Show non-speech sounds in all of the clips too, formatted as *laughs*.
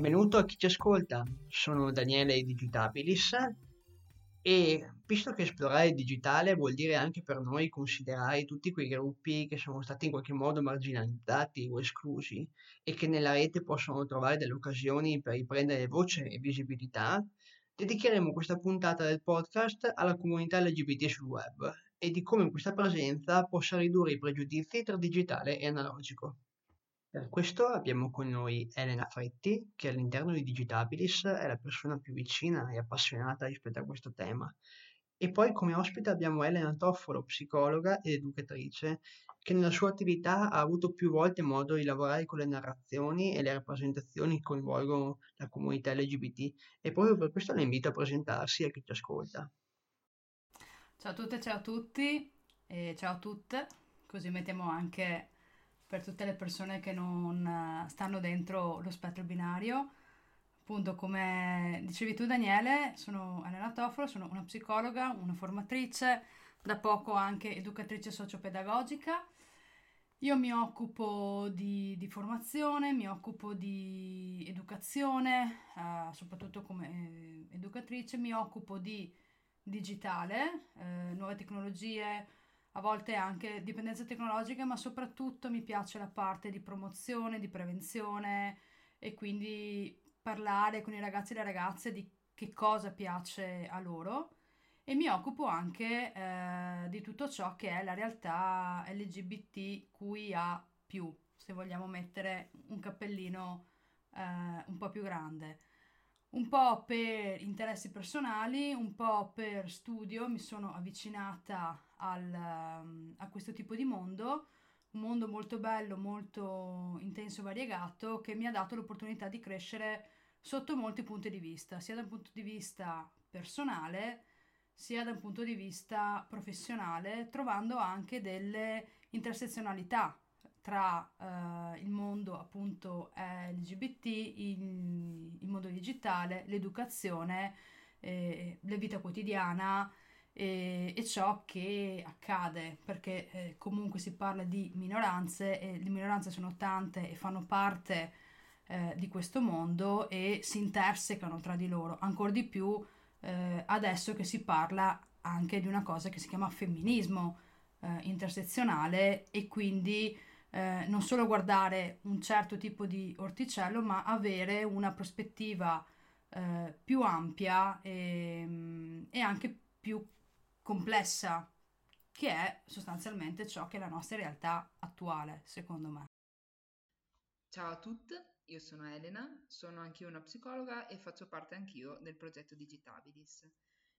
Benvenuto a chi ci ascolta, sono Daniele Digitabilis e visto che esplorare il digitale vuol dire anche per noi considerare tutti quei gruppi che sono stati in qualche modo marginalizzati o esclusi e che nella rete possono trovare delle occasioni per riprendere voce e visibilità, dedicheremo questa puntata del podcast alla comunità LGBT sul web e di come questa presenza possa ridurre i pregiudizi tra digitale e analogico. Per questo abbiamo con noi Elena Fretti, che all'interno di Digitabilis è la persona più vicina e appassionata rispetto a questo tema. E poi come ospite abbiamo Elena Toffolo, psicologa ed educatrice, che nella sua attività ha avuto più volte modo di lavorare con le narrazioni e le rappresentazioni che coinvolgono la comunità LGBT e proprio per questo la invito a presentarsi a chi ci ascolta. Ciao a tutte, ciao a tutti ciao a tutte, così mettiamo anche per tutte le persone che non eh, stanno dentro lo spettro binario. Appunto, come dicevi tu Daniele, sono Elena Toffolo, sono una psicologa, una formatrice, da poco anche educatrice sociopedagogica. Io mi occupo di, di formazione, mi occupo di educazione, eh, soprattutto come eh, educatrice, mi occupo di digitale, eh, nuove tecnologie, a volte anche dipendenze tecnologiche, ma soprattutto mi piace la parte di promozione, di prevenzione e quindi parlare con i ragazzi e le ragazze di che cosa piace a loro. E mi occupo anche eh, di tutto ciò che è la realtà LGBTQIA+, se vogliamo mettere un cappellino eh, un po' più grande. Un po' per interessi personali, un po' per studio, mi sono avvicinata al, a questo tipo di mondo, un mondo molto bello, molto intenso e variegato, che mi ha dato l'opportunità di crescere sotto molti punti di vista, sia da un punto di vista personale, sia da un punto di vista professionale, trovando anche delle intersezionalità tra uh, il mondo appunto LGBT, il, il mondo digitale, l'educazione, eh, la vita quotidiana e, e, ciò che accade, perché eh, comunque si parla di minoranze e le minoranze sono tante e fanno parte eh, di questo mondo e si intersecano tra di loro, ancora di più eh, adesso che si parla anche di una cosa che si chiama femminismo eh, intersezionale e quindi eh, non solo guardare un certo tipo di orticello, ma avere una prospettiva eh, più ampia e, mm, e, anche più complessa, che è sostanzialmente ciò che è la nostra realtà attuale, secondo me. Ciao a tutte, io sono Elena, sono anch'io una psicologa e faccio parte anch'io del progetto Digitabilis.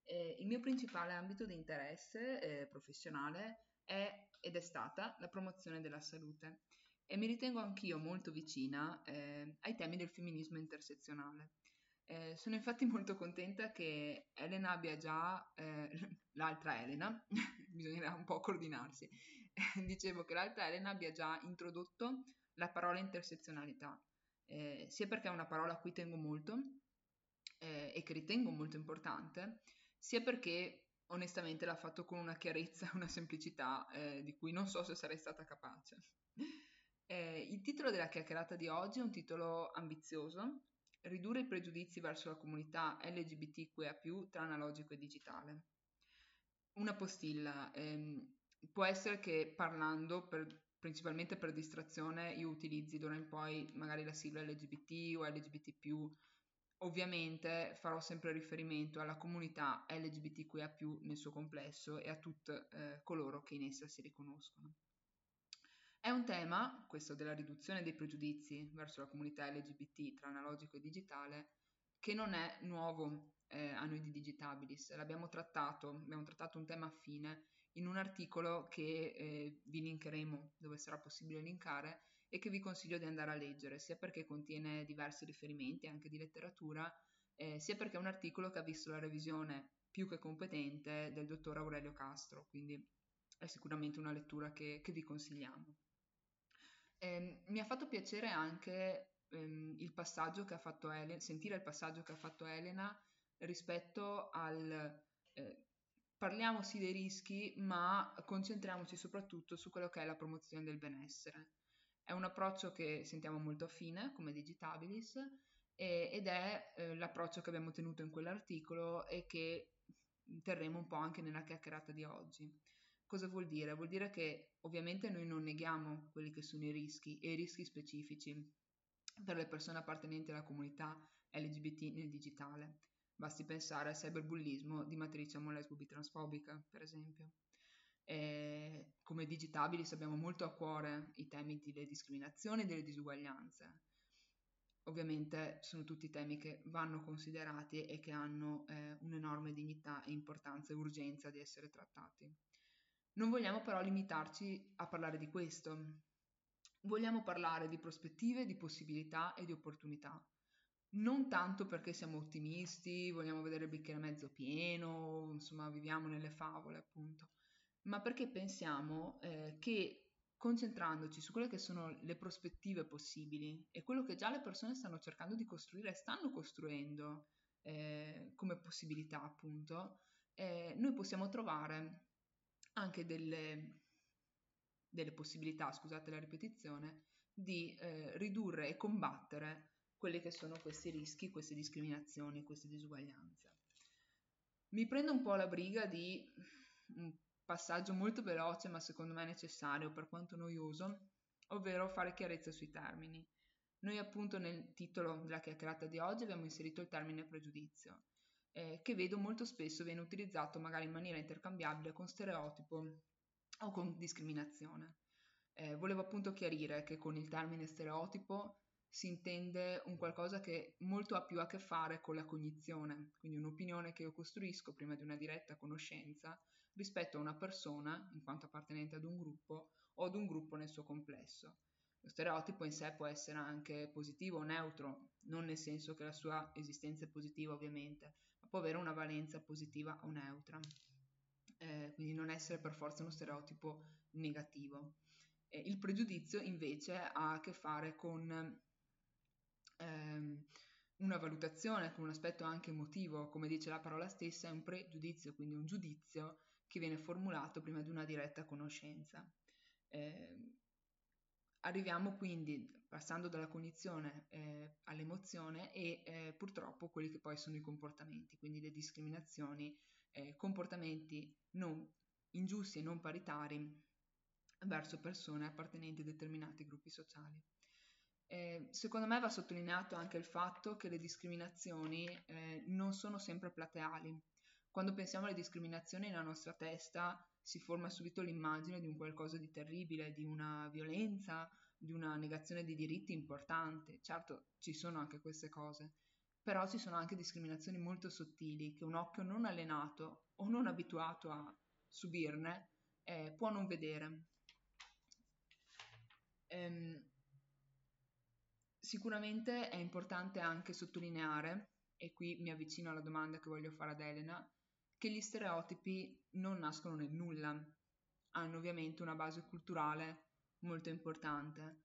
Eh, il mio principale ambito di interesse eh, professionale è ed è stata la promozione della salute e mi ritengo anch'io molto vicina eh, ai temi del femminismo intersezionale. Eh, sono infatti molto contenta che Elena abbia già, eh, *laughs* l'altra Elena, *laughs* bisognerà un po' coordinarsi, *laughs* dicevo che l'altra Elena abbia già introdotto la parola intersezionalità, eh, sia perché è una parola a cui tengo molto eh, e che ritengo molto importante, sia perché onestamente l'ha fatto con una chiarezza e una semplicità eh, di cui non so se sarei stata capace. Eh, il titolo della chiacchierata di oggi è un titolo ambizioso, ridurre i pregiudizi verso la comunità LGBTQIA+, tra analogico e digitale. Una postilla. Ehm, può essere che parlando, per, principalmente per distrazione, io utilizzi d'ora in poi magari la sigla LGBT o LGBT+, Ovviamente farò sempre riferimento alla comunità LGBTQIA+, nel suo complesso e a tutti eh, coloro che in essa si riconoscono. È un tema, questo della riduzione dei pregiudizi verso la comunità LGBT tra analogico e digitale, che non è nuovo eh, a noi di Digitabilis. L'abbiamo trattato, abbiamo trattato un tema affine in un articolo che eh, vi linkeremo dove sarà possibile linkare e che vi consiglio di andare a leggere, sia perché contiene diversi riferimenti anche di letteratura, eh, sia perché è un articolo che ha visto la revisione più che competente del dottor Aurelio Castro, quindi è sicuramente una lettura che, che vi consigliamo. Eh, mi ha fatto piacere anche ehm, il passaggio che ha fatto Elena, sentire il passaggio che ha fatto Elena rispetto al eh, parliamo sì dei rischi, ma concentriamoci soprattutto su quello che è la promozione del benessere. È un approccio che sentiamo molto affine come Digitabilis eh, ed è eh, l'approccio che abbiamo tenuto in quell'articolo e che terremo un po' anche nella chiacchierata di oggi. Cosa vuol dire? Vuol dire che ovviamente noi non neghiamo quelli che sono i rischi e i rischi specifici per le persone appartenenti alla comunità LGBT nel digitale. Basti pensare al cyberbullismo di matrice omolesbo-bitransfobica, per esempio. E come digitabilis abbiamo molto a cuore i temi delle discriminazioni e delle disuguaglianze. Ovviamente sono tutti temi che vanno considerati e che hanno eh, un'enorme dignità e importanza e urgenza di essere trattati. Non vogliamo però limitarci a parlare di questo. Vogliamo parlare di prospettive, di possibilità e di opportunità. Non tanto perché siamo ottimisti, vogliamo vedere il bicchiere mezzo pieno, insomma viviamo nelle favole appunto, ma perché pensiamo eh, che concentrandoci su quelle che sono le prospettive possibili e quello che già le persone stanno cercando di costruire e stanno costruendo eh, come possibilità appunto, eh, noi possiamo trovare anche delle, delle possibilità, scusate la ripetizione, di eh, ridurre e combattere quelli che sono questi rischi, queste discriminazioni, queste disuguaglianze. Mi prendo un po' la briga di un passaggio molto veloce, ma secondo me necessario per quanto noioso, ovvero fare chiarezza sui termini. Noi appunto nel titolo della chiacchierata di oggi abbiamo inserito il termine pregiudizio, eh, che vedo molto spesso viene utilizzato magari in maniera intercambiabile con stereotipo o con discriminazione. Eh, volevo appunto chiarire che con il termine stereotipo si intende un qualcosa che molto ha più a che fare con la cognizione, quindi un'opinione che io costruisco prima di una diretta conoscenza rispetto a una persona in quanto appartenente ad un gruppo o ad un gruppo nel suo complesso. Lo stereotipo in sé può essere anche positivo o neutro, non nel senso che la sua esistenza è positiva ovviamente, può avere una valenza positiva o neutra eh, quindi non essere per forza uno stereotipo negativo. Eh, il pregiudizio invece ha a che fare con ehm, una valutazione, con un aspetto anche emotivo, come dice la parola stessa, è un pregiudizio, quindi un giudizio che viene formulato prima di una diretta conoscenza. Eh, arriviamo quindi, passando dalla cognizione eh, all'emozione e eh, purtroppo quelli che poi sono i comportamenti, quindi le discriminazioni eh, comportamenti non ingiusti e non paritari verso persone appartenenti a determinati gruppi sociali. Eh, secondo me va sottolineato anche il fatto che le discriminazioni eh, non sono sempre plateali. Quando pensiamo alle discriminazioni nella nostra testa si forma subito l'immagine di un qualcosa di terribile, di una violenza, di una negazione di diritti importante. Certo, ci sono anche queste cose, però ci sono anche discriminazioni molto sottili che un occhio non allenato o non abituato a subirne eh, può non vedere. Ehm, sicuramente è importante anche sottolineare, e qui mi avvicino alla domanda che voglio fare ad Elena, che gli stereotipi non nascono nel nulla, hanno ovviamente una base culturale molto importante.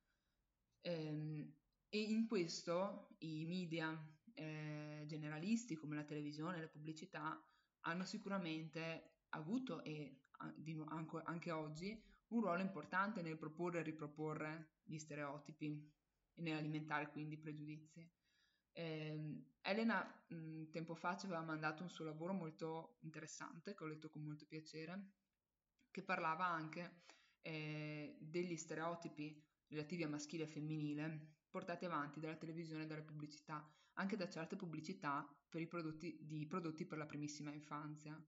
Ehm, e in questo i media eh, generalisti come la televisione, la pubblicità hanno sicuramente avuto e anche oggi un ruolo importante nel proporre e riproporre gli stereotipi e nell'alimentare quindi i pregiudizi. Eh, Elena mh, tempo fa ci aveva mandato un suo lavoro molto interessante che ho letto con molto piacere, che parlava anche eh, degli stereotipi relativi a maschile e femminile portati avanti dalla televisione e dalla pubblicità, anche da certe pubblicità per prodotti, di prodotti per la primissima infanzia,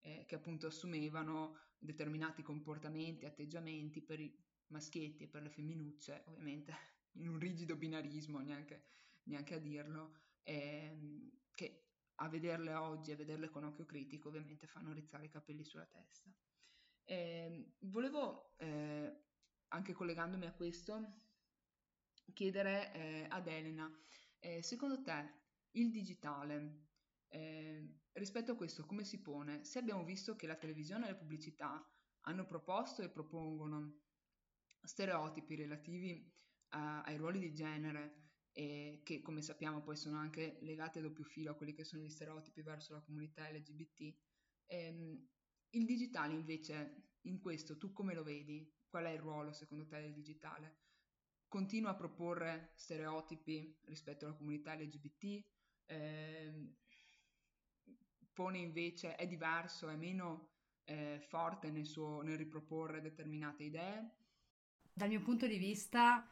eh, che appunto assumevano determinati comportamenti, atteggiamenti per i maschietti e per le femminucce, ovviamente *laughs* in un rigido binarismo, neanche, neanche a dirlo, eh, che a vederle oggi, a vederle con occhio critico, ovviamente fanno rizzare i capelli sulla testa. Eh, volevo, eh, anche collegandomi a questo, chiedere eh, ad Elena, eh, secondo te il digitale eh, rispetto a questo come si pone? Se abbiamo visto che la televisione e le pubblicità hanno proposto e propongono stereotipi relativi a, ai ruoli di genere che come sappiamo poi sono anche legati a doppio filo a quelli che sono gli stereotipi verso la comunità LGBT, ehm, il digitale invece in questo tu come lo vedi? Qual è il ruolo secondo te del digitale? continua a proporre stereotipi rispetto alla comunità LGBT, eh, pone invece, è diverso, è meno eh, forte nel, suo, nel riproporre determinate idee. Dal mio punto di vista,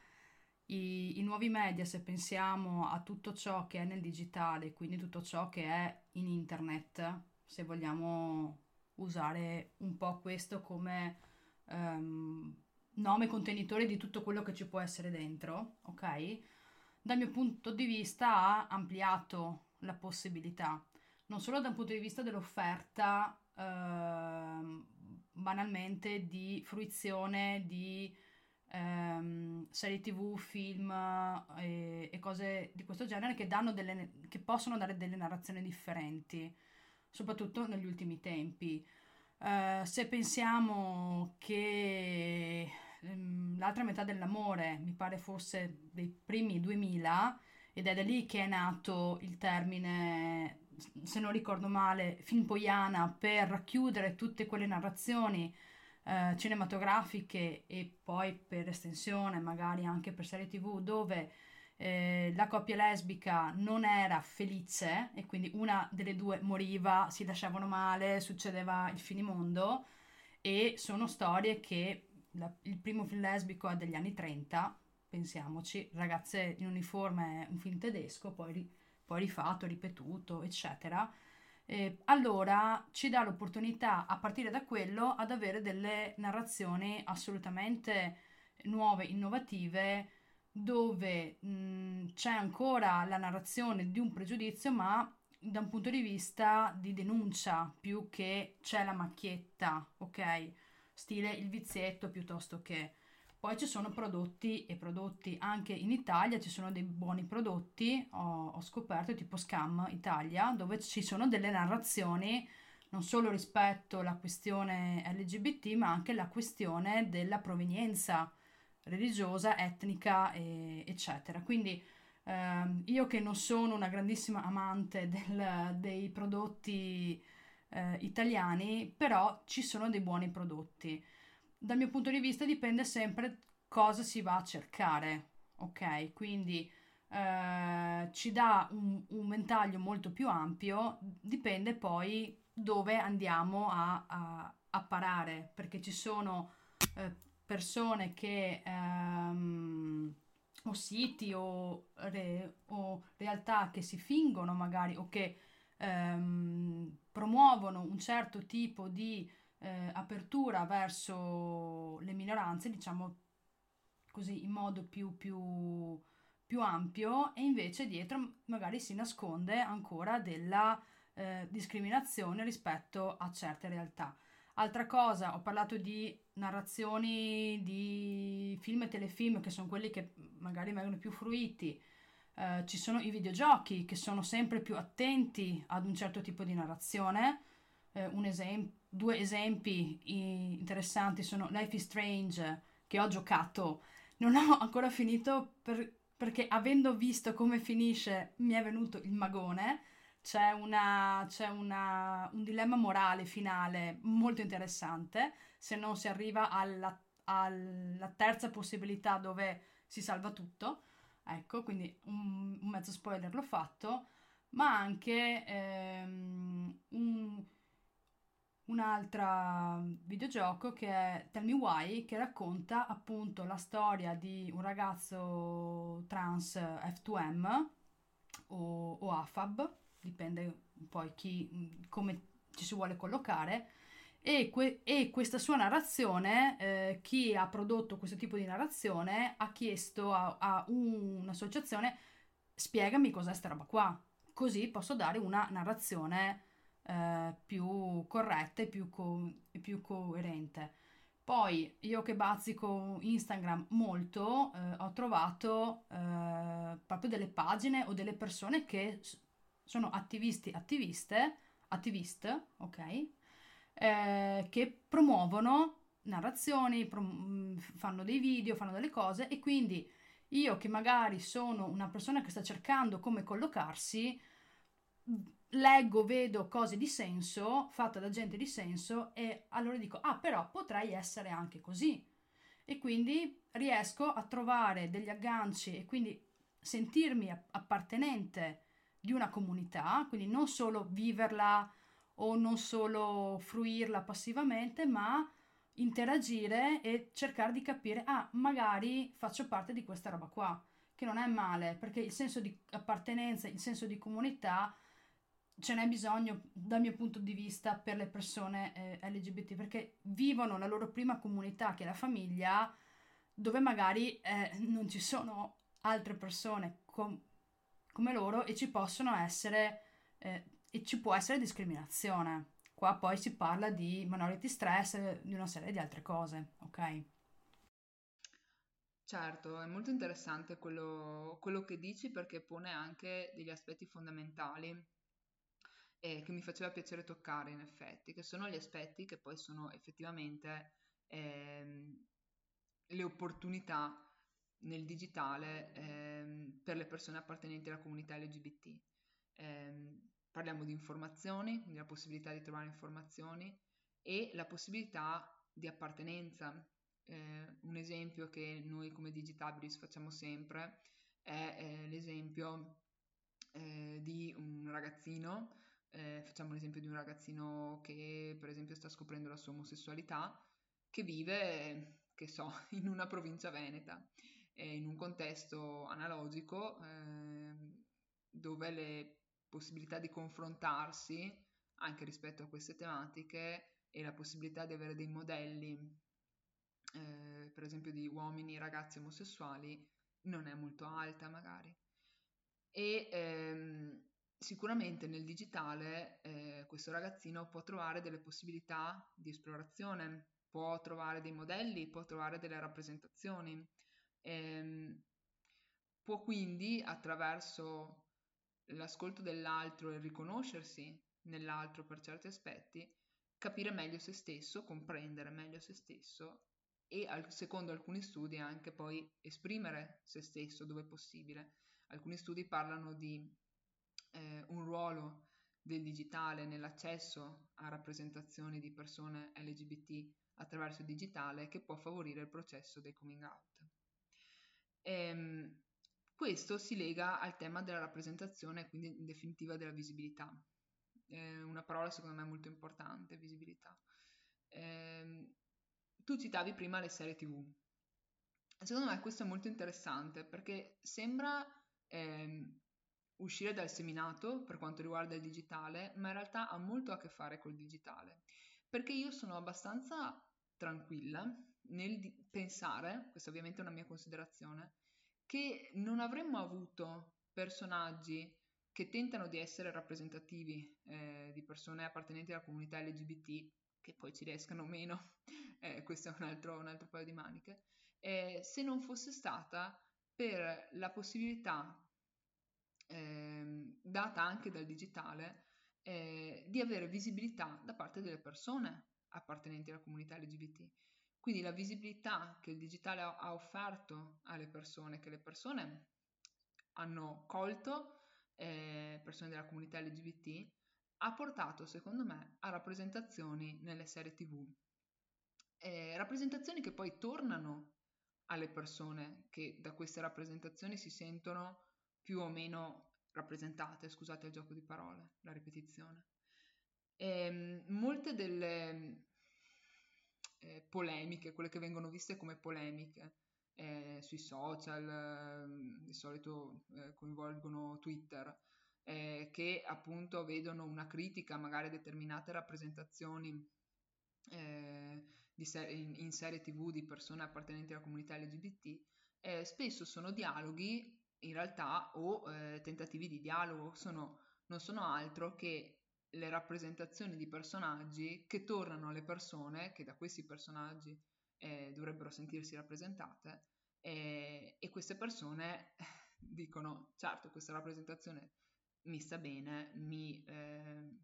i, i, nuovi media, se pensiamo a tutto ciò che è nel digitale, quindi tutto ciò che è in internet, se vogliamo usare un po' questo come um, nome contenitore di tutto quello che ci può essere dentro, ok? Dal mio punto di vista ha ampliato la possibilità, non solo dal punto di vista dell'offerta, eh, banalmente di fruizione di ehm, serie tv, film e, e, cose di questo genere che, delle, che possono dare delle narrazioni differenti, soprattutto negli ultimi tempi. Uh, se pensiamo che um, l'altra metà dell'amore mi pare fosse dei primi 2000 ed è da lì che è nato il termine, se non ricordo male, film poiana per racchiudere tutte quelle narrazioni uh, cinematografiche e poi per estensione magari anche per serie tv dove eh, la coppia lesbica non era felice e quindi una delle due moriva, si lasciavano male, succedeva il finimondo e sono storie che la, il primo film lesbico è degli anni 30, pensiamoci, ragazze in uniforme, un film tedesco, poi, poi rifatto, ripetuto, eccetera. Eh, allora ci dà l'opportunità a partire da quello ad avere delle narrazioni assolutamente nuove, innovative, dove mh, c'è ancora la narrazione di un pregiudizio, ma da un punto di vista di denuncia più che c'è la macchietta, ok? Stile il vizietto piuttosto che. Poi ci sono prodotti e prodotti anche in Italia, ci sono dei buoni prodotti, ho, ho scoperto, tipo Scam Italia, dove ci sono delle narrazioni non solo rispetto alla questione LGBT, ma anche la questione della provenienza religiosa, etnica, e, eccetera. Quindi ehm, io che non sono una grandissima amante del, dei prodotti eh, italiani, però ci sono dei buoni prodotti. Dal mio punto di vista dipende sempre cosa si va a cercare, ok? Quindi eh, ci dà un, un, ventaglio molto più ampio, dipende poi dove andiamo a, a, a parare, perché ci sono eh, persone che ehm, o siti o, re, o, realtà che si fingono magari o che ehm, promuovono un certo tipo di eh, apertura verso le minoranze, diciamo così in modo più, più, più ampio e invece dietro magari si nasconde ancora della eh, discriminazione rispetto a certe realtà. Altra cosa, ho parlato di narrazioni di film e telefilm che sono quelli che magari vengono più fruiti. Uh, ci sono i videogiochi che sono sempre più attenti ad un certo tipo di narrazione. Uh, esem- due esempi interessanti sono Life is Strange, che ho giocato, non ho ancora finito per- perché avendo visto come finisce mi è venuto il magone c'è, una, c'è una, un dilemma morale finale molto interessante, se non si arriva alla, alla terza possibilità dove si salva tutto. Ecco, quindi un, un mezzo spoiler l'ho fatto, ma anche ehm, un, un altro videogioco che è Tell Me Why, che racconta appunto la storia di un ragazzo trans F2M o, o AFAB dipende poi chi, come ci si vuole collocare. E, que- e questa sua narrazione, eh, chi ha prodotto questo tipo di narrazione ha chiesto a, a un'associazione spiegami cos'è questa roba qua, così posso dare una narrazione eh, più corretta e più, co- più, coerente. Poi io che bazzico Instagram molto, eh, ho trovato eh, proprio delle pagine o delle persone che sono attivisti, attiviste, attiviste, ok? Eh, che promuovono narrazioni, prom- fanno dei video, fanno delle cose e quindi io che magari sono una persona che sta cercando come collocarsi, leggo, vedo cose di senso, fatte da gente di senso e allora dico, ah però potrei essere anche così. e quindi riesco a trovare degli agganci e quindi sentirmi appartenente di una comunità, quindi non solo viverla o non solo fruirla passivamente, ma interagire e cercare di capire, ah, magari faccio parte di questa roba qua, che non è male, perché il senso di appartenenza, il senso di comunità ce n'è bisogno dal mio punto di vista per le persone eh, LGBT, perché vivono la loro prima comunità, che è la famiglia, dove magari eh, non ci sono altre persone com- come loro e ci possono essere eh, e ci può essere discriminazione. Qua poi si parla di minority stress, di una serie di altre cose, ok? Certo, è molto interessante quello, quello che dici perché pone anche degli aspetti fondamentali eh, che mi faceva piacere toccare in effetti, che sono gli aspetti che poi sono effettivamente ehm, le opportunità nel digitale ehm, per le persone appartenenti alla comunità LGBT. Eh, parliamo di informazioni, quindi la possibilità di trovare informazioni e la possibilità di appartenenza. Eh, un esempio che noi come Digitabilis facciamo sempre è eh, l'esempio eh, di un ragazzino, eh, facciamo l'esempio di un ragazzino che per esempio sta scoprendo la sua omosessualità, che vive, che so, *laughs* in una provincia veneta in un contesto analogico eh, dove le possibilità di confrontarsi anche rispetto a queste tematiche e la possibilità di avere dei modelli, eh, per esempio di uomini ragazzi omosessuali, non è molto alta magari. E ehm, sicuramente nel digitale eh, questo ragazzino può trovare delle possibilità di esplorazione, può trovare dei modelli, può trovare delle rappresentazioni Ehm, può quindi, attraverso l'ascolto dell'altro e riconoscersi nell'altro per certi aspetti, capire meglio se stesso, comprendere meglio se stesso e secondo alcuni studi anche poi esprimere se stesso dove possibile. Alcuni studi parlano di eh, un ruolo del digitale nell'accesso a rappresentazioni di persone LGBT attraverso il digitale che può favorire il processo del coming out. Ehm, questo si lega al tema della rappresentazione, quindi in definitiva della visibilità. Eh, una parola secondo me molto importante, visibilità. Eh, tu citavi prima le serie TV. Secondo me questo è molto interessante perché sembra eh, uscire dal seminato per quanto riguarda il digitale, ma in realtà ha molto a che fare col digitale. Perché io sono abbastanza tranquilla nel di- pensare, questa ovviamente è una mia considerazione, che non avremmo avuto personaggi che tentano di essere rappresentativi eh, di persone appartenenti alla comunità LGBT, che poi ci riescano meno, *laughs* eh, questo è un altro, un altro, paio di maniche, eh, se non fosse stata per la possibilità ehm, data anche dal digitale eh, di avere visibilità da parte delle persone appartenenti alla comunità LGBT. Quindi la visibilità che il digitale ha offerto alle persone, che le persone hanno colto, eh, persone della comunità LGBT, ha portato, secondo me, a rappresentazioni nelle serie TV. Eh, rappresentazioni che poi tornano alle persone che da queste rappresentazioni si sentono più o meno rappresentate, scusate il gioco di parole, la ripetizione. E, ehm, molte delle eh, polemiche, quelle che vengono viste come polemiche eh, sui social, eh, di solito eh, coinvolgono Twitter, eh, che appunto vedono una critica magari a determinate rappresentazioni eh, ser- in-, in, serie tv di persone appartenenti alla comunità LGBT, spesso sono dialoghi in realtà o tentativi di dialogo, sono, non sono altro che le rappresentazioni di personaggi che tornano alle persone che da questi personaggi eh, dovrebbero sentirsi rappresentate e, e queste persone *laughs* dicono certo questa rappresentazione mi sta bene, mi, eh,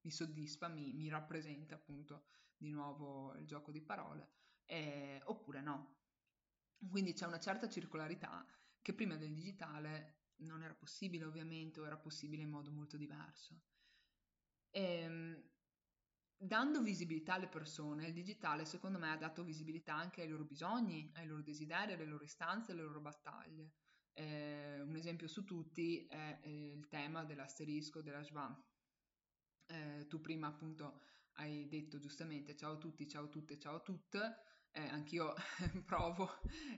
mi soddisfa, mi, mi, rappresenta appunto di nuovo il gioco di parole, eh, oppure no. Quindi c'è una certa circolarità che prima del digitale non era possibile ovviamente o era possibile in modo molto diverso. E, ehm, dando visibilità alle persone, il digitale secondo me ha dato visibilità anche ai loro bisogni, ai loro desideri, alle loro istanze, alle loro battaglie. Eh, un esempio su tutti è eh, il tema dell'asterisco della Schwann. Eh, tu prima appunto hai detto giustamente ciao a tutti, ciao a tutte, ciao a tutte, eh, anch'io *laughs* provo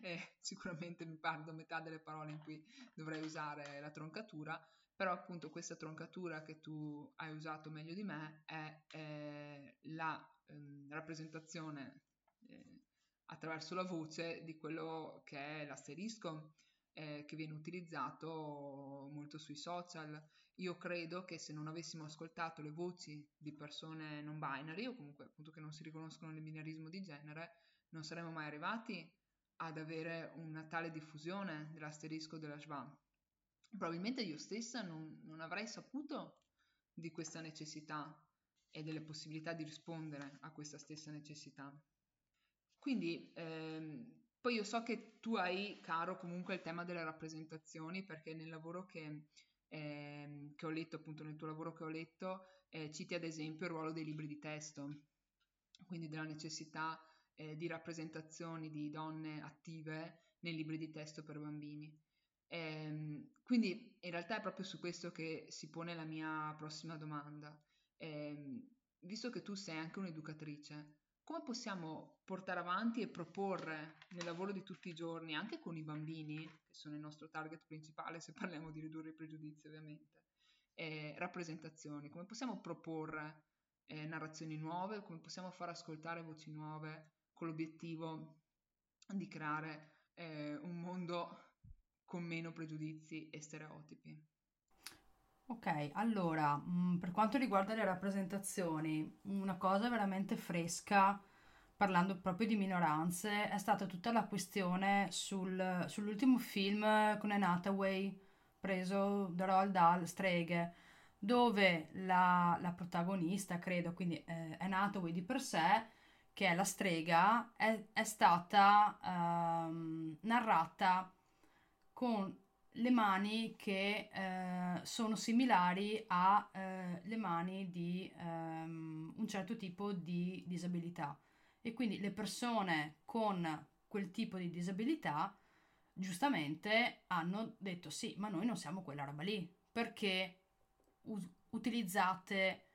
e sicuramente mi perdo metà delle parole in cui dovrei usare la troncatura, però appunto questa troncatura che tu hai usato meglio di me è eh, la eh, rappresentazione eh, attraverso la voce di quello che è l'asterisco eh, che viene utilizzato molto sui social. Io credo che se non avessimo ascoltato le voci di persone non binary o comunque appunto che non si riconoscono nel binarismo di genere, non saremmo mai arrivati ad avere una tale diffusione dell'asterisco della Schwann. Probabilmente io stessa non, non avrei saputo di questa necessità e delle possibilità di rispondere a questa stessa necessità. Quindi ehm, poi io so che tu hai caro comunque il tema delle rappresentazioni perché nel lavoro che, eh, che ho letto, appunto nel tuo lavoro che ho letto, eh, citi ad esempio il ruolo dei libri di testo, quindi della necessità eh, di rappresentazioni di donne attive nei libri di testo per bambini. Ehm, quindi in realtà è proprio su questo che si pone la mia prossima domanda. Ehm, visto che tu sei anche un'educatrice, come possiamo portare avanti e proporre nel lavoro di tutti i giorni, anche con i bambini, che sono il nostro target principale se parliamo di ridurre i pregiudizi ovviamente, eh, rappresentazioni, come possiamo proporre eh, narrazioni nuove, come possiamo far ascoltare voci nuove con l'obiettivo di creare eh, un mondo con meno pregiudizi e stereotipi. Ok, allora, mh, mm, per quanto riguarda le rappresentazioni, una cosa veramente fresca, parlando proprio di minoranze, è stata tutta la questione sul- sull'ultimo film con Anne Hathaway, preso da Roald Dahl, Streghe, dove la, la protagonista, credo, quindi eh, Anne Hathaway di per sé, che è la strega, è, è stata ehm, narrata con le mani che eh, sono similari alle eh, mani di ehm, un certo tipo di disabilità. E quindi le persone con quel tipo di disabilità giustamente hanno detto sì ma noi non siamo quella roba lì perché u- utilizzate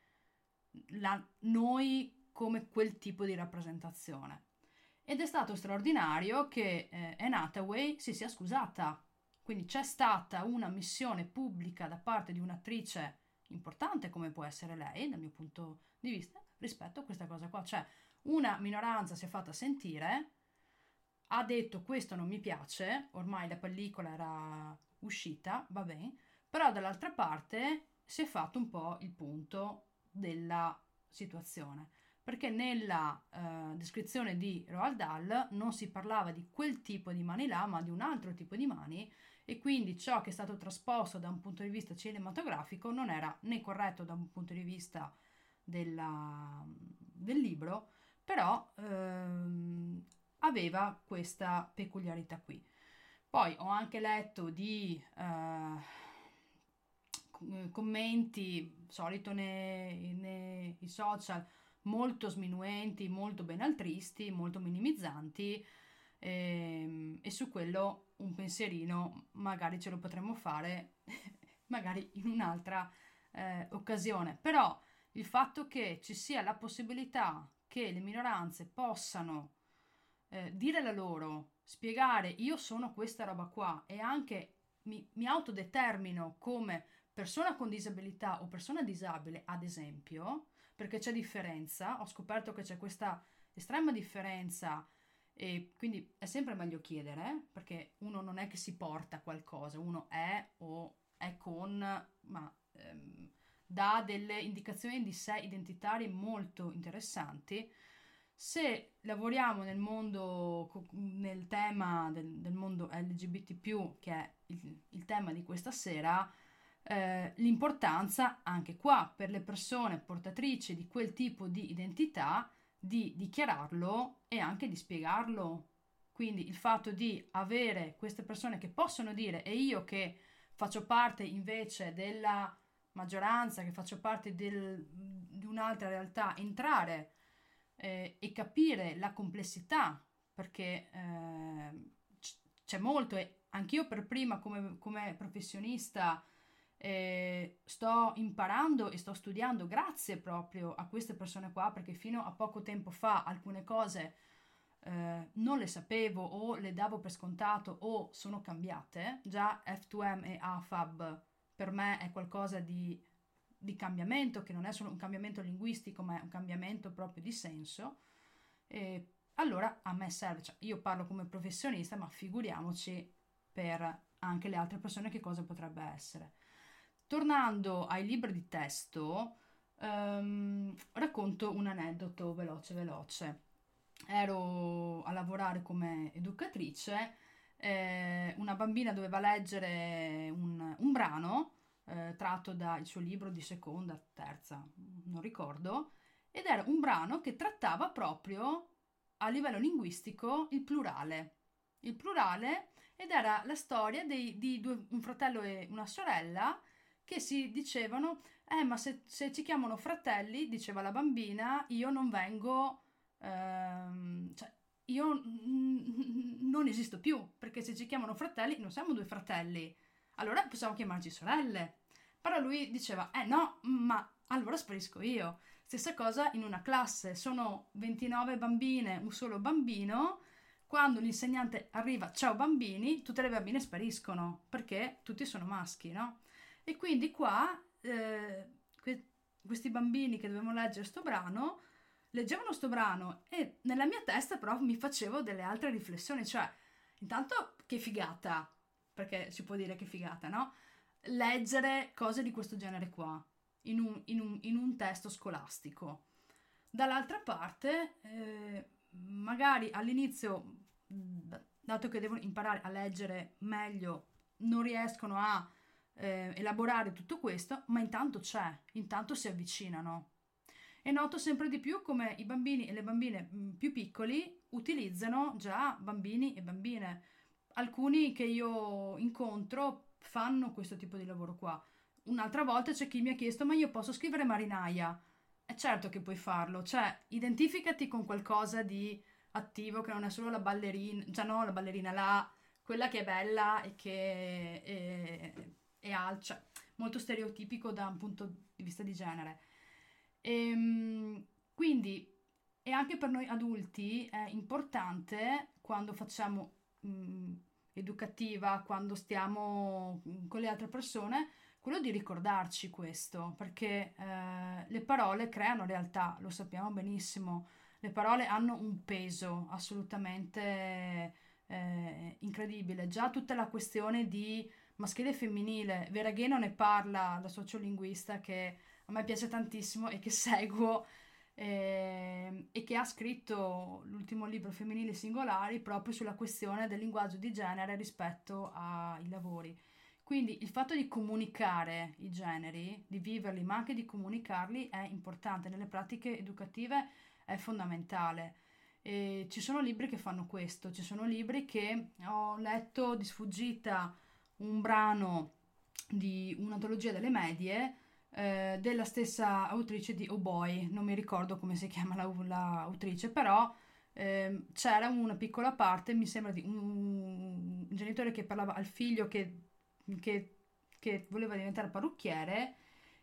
la, noi come quel tipo di rappresentazione ed è stato straordinario che eh, Anne Hathaway si sia scusata quindi c'è stata una missione pubblica da parte di un'attrice importante come può essere lei, dal mio punto di vista, rispetto a questa cosa qua. Cioè, una minoranza si è fatta sentire, ha detto questo non mi piace, ormai la pellicola era uscita, va bene, però dall'altra parte si è fatto un po' il punto della situazione perché nella eh, descrizione di Roald Dahl non si parlava di quel tipo di mani là, ma di un altro tipo di mani e quindi ciò che è stato trasposto da un punto di vista cinematografico non era né corretto da un punto di vista della, del libro, però ehm, aveva questa peculiarità qui. Poi ho anche letto di eh, commenti, solito nei, nei social, molto sminuenti, molto benaltristi, molto minimizzanti e, ehm, e su quello un pensierino magari ce lo potremmo fare *laughs* magari in un'altra eh, occasione. Però il fatto che ci sia la possibilità che le minoranze possano eh, dire la loro, spiegare io sono questa roba qua e anche mi, mi autodetermino come persona con disabilità o persona disabile, ad esempio, perché c'è differenza, ho scoperto che c'è questa estrema differenza e quindi è sempre meglio chiedere, perché uno non è che si porta qualcosa, uno è o è con, ma ehm, dà delle indicazioni di sé identitarie molto interessanti. Se lavoriamo nel mondo, nel tema del, del mondo LGBT, che è il, il tema di questa sera, eh, l'importanza anche qua per le persone portatrici di quel tipo di identità di dichiararlo e anche di spiegarlo. Quindi il fatto di avere queste persone che possono dire e io che faccio parte invece della maggioranza, che faccio parte del, di un'altra realtà, entrare eh, e capire la complessità, perché eh, c'è molto e anch'io per prima come, come professionista eh, sto imparando e sto studiando grazie proprio a queste persone qua, perché fino a poco tempo fa alcune cose eh, non le sapevo o le davo per scontato o sono cambiate. Già F2M e AFAB per me è qualcosa di, di cambiamento, che non è solo un cambiamento linguistico, ma è un cambiamento proprio di senso. E allora a me serve, cioè io parlo come professionista, ma figuriamoci per anche le altre persone che cosa potrebbe essere. Tornando ai libri di testo, um, racconto un aneddoto veloce veloce. Ero a lavorare come educatrice, eh, una bambina doveva leggere un, un brano eh, tratto dal suo libro di seconda, terza, non ricordo, ed era un brano che trattava proprio a livello linguistico il plurale. Il plurale ed era la storia dei, di due, un fratello e una sorella che si dicevano, eh ma se, se ci chiamano fratelli, diceva la bambina, io non vengo, ehm, cioè io n- non esisto più, perché se ci chiamano fratelli non siamo due fratelli, allora possiamo chiamarci sorelle. Però lui diceva, eh no, ma allora sparisco io. Stessa cosa in una classe, sono 29 bambine, un solo bambino, quando l'insegnante arriva, ciao bambini, tutte le bambine spariscono, perché tutti sono maschi, no? E quindi qua eh, que- questi bambini che dovevano leggere questo brano, leggevano questo brano e nella mia testa però mi facevo delle altre riflessioni, cioè intanto che figata, perché si può dire che figata, no? Leggere cose di questo genere qua in un, in un, in un testo scolastico. Dall'altra parte, eh, magari all'inizio, dato che devono imparare a leggere meglio, non riescono a eh, elaborare tutto questo, ma intanto c'è, intanto si avvicinano. E noto sempre di più come i bambini e le bambine mm, più piccoli utilizzano già bambini e bambine. Alcuni che io incontro fanno questo tipo di lavoro qua un'altra volta c'è chi mi ha chiesto ma io posso scrivere marinaia? È certo che puoi farlo, cioè identificati con qualcosa di attivo che non è solo la ballerina, cioè no, la ballerina là, quella che è bella e che è, è alta, cioè, molto stereotipico da un punto di vista di genere. E, ehm, quindi, e anche per noi adulti è importante quando facciamo mh, educativa, quando stiamo con le altre persone, quello di ricordarci questo, perché eh, le parole creano realtà, lo sappiamo benissimo, le parole hanno un peso assolutamente eh, incredibile. Già tutta la questione di maschile e femminile, Veragheno ne parla, la sociolinguista che a me piace tantissimo e che *laughs* seguo eh, e che ha scritto l'ultimo libro Femminili Singolari proprio sulla questione del linguaggio di genere rispetto ai lavori. Quindi il fatto di comunicare i generi, di viverli, ma anche di comunicarli è importante. Nelle pratiche educative è fondamentale. E ci sono libri che fanno questo, ci sono libri che ho letto di sfuggita un brano di un'antologia delle medie eh, della stessa autrice di Oh Boy, non mi ricordo come si chiama l'autrice, però eh, c'era una piccola parte, mi sembra di un, un genitore che parlava al figlio che che, che voleva diventare parrucchiere